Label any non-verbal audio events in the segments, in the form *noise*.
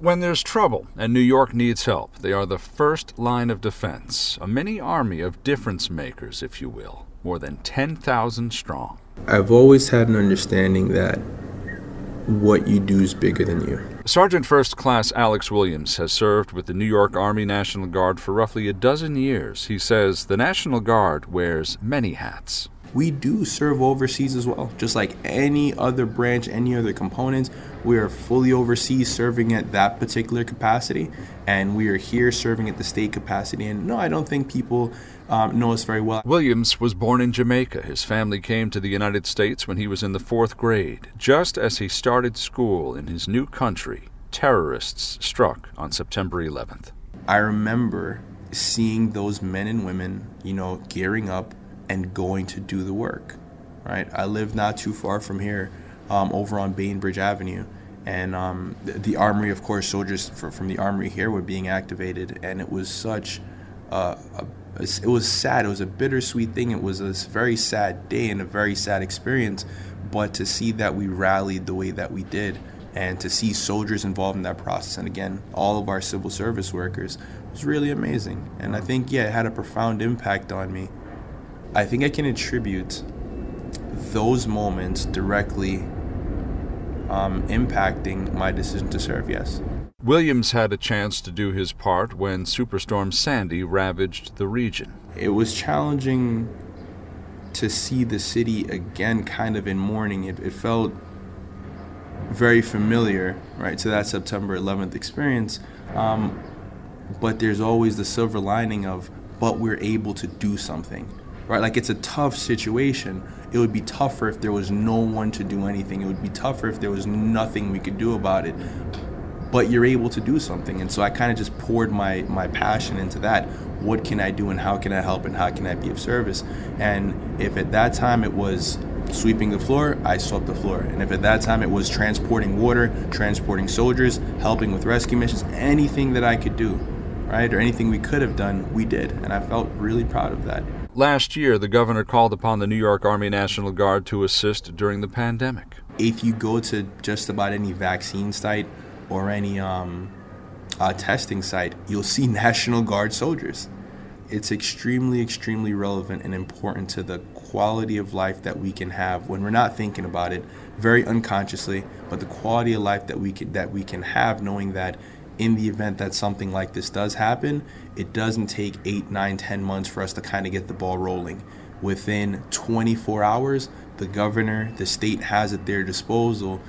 When there's trouble and New York needs help, they are the first line of defense, a mini army of difference makers, if you will, more than 10,000 strong. I've always had an understanding that what you do is bigger than you. Sergeant First Class Alex Williams has served with the New York Army National Guard for roughly a dozen years. He says the National Guard wears many hats. We do serve overseas as well, just like any other branch, any other components. We are fully overseas serving at that particular capacity, and we are here serving at the state capacity. And no, I don't think people um, know us very well. Williams was born in Jamaica. His family came to the United States when he was in the fourth grade. Just as he started school in his new country, terrorists struck on September 11th. I remember seeing those men and women, you know, gearing up and going to do the work. Right, I live not too far from here, um, over on Bainbridge Avenue, and um, the, the, armory, of course, soldiers for, from the armory here were being activated, and it was such uh, a, it was sad. It was a bittersweet thing. It was a very sad day and a very sad experience. But to see that we rallied the way that we did, and to see soldiers involved in that process, and again, all of our civil service workers, was really amazing. And I think, yeah, it had a profound impact on me. I think I can attribute those moments directly um, impacting my decision to serve, yes. Williams had a chance to do his part when Superstorm Sandy ravaged the region. It was challenging to see the city again kind of in mourning. It, it felt very familiar, right, to that September 11th experience. Um, but there's always the silver lining of, but we're able to do something right? Like it's a tough situation. It would be tougher if there was no one to do anything. It would be tougher if there was nothing we could do about it. But you're able to do something. And so I kind of just poured my, my passion into that. What can I do and how can I help and how can I be of service? And if at that time it was sweeping the floor, I swept the floor. And if at that time it was transporting water, transporting soldiers, helping with rescue missions, anything that I could do, right, or anything we could have done, we did. And I felt really proud of that. Last year, the governor called upon the New York Army National Guard to assist during the pandemic. If you go to just about any vaccine site or any um, uh, testing site, you'll see *laughs* National Guard soldiers. It's extremely, extremely relevant and important to the quality of life that we can have when we're not thinking about it, very unconsciously, but the quality of life that we can that we can have, knowing that in the event that something like this does happen, it doesn't take eight, nine, ten months for us to kind of get the ball rolling. Within 24 hours, the governor, the state has at their disposal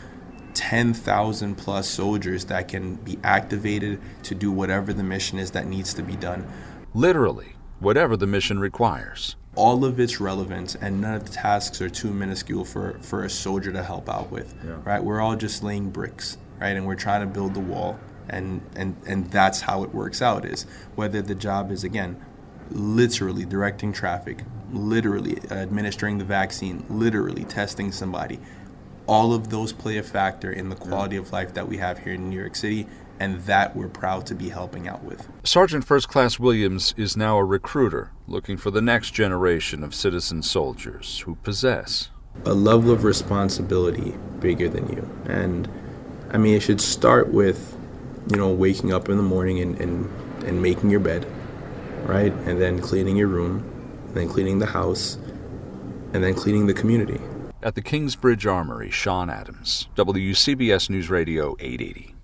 10,000 plus soldiers that can be activated to do whatever the mission is that needs to be done. Literally, whatever the mission requires. All of it's relevance and none of the tasks are too minuscule for, for a soldier to help out with. Yeah. Right? We're all just laying bricks, right? And we're trying to build the wall and and and that's how it works out is whether the job is again literally directing traffic literally administering the vaccine literally testing somebody all of those play a factor in the quality of life that we have here in New York City and that we're proud to be helping out with. Sergeant First Class Williams is now a recruiter looking for the next generation of citizen soldiers who possess a level of responsibility bigger than you. And I mean, it should start with you know, waking up in the morning and, and, and making your bed, right? And then cleaning your room, and then cleaning the house, and then cleaning the community. At the Kingsbridge Armory, Sean Adams, WCBS News Radio 880.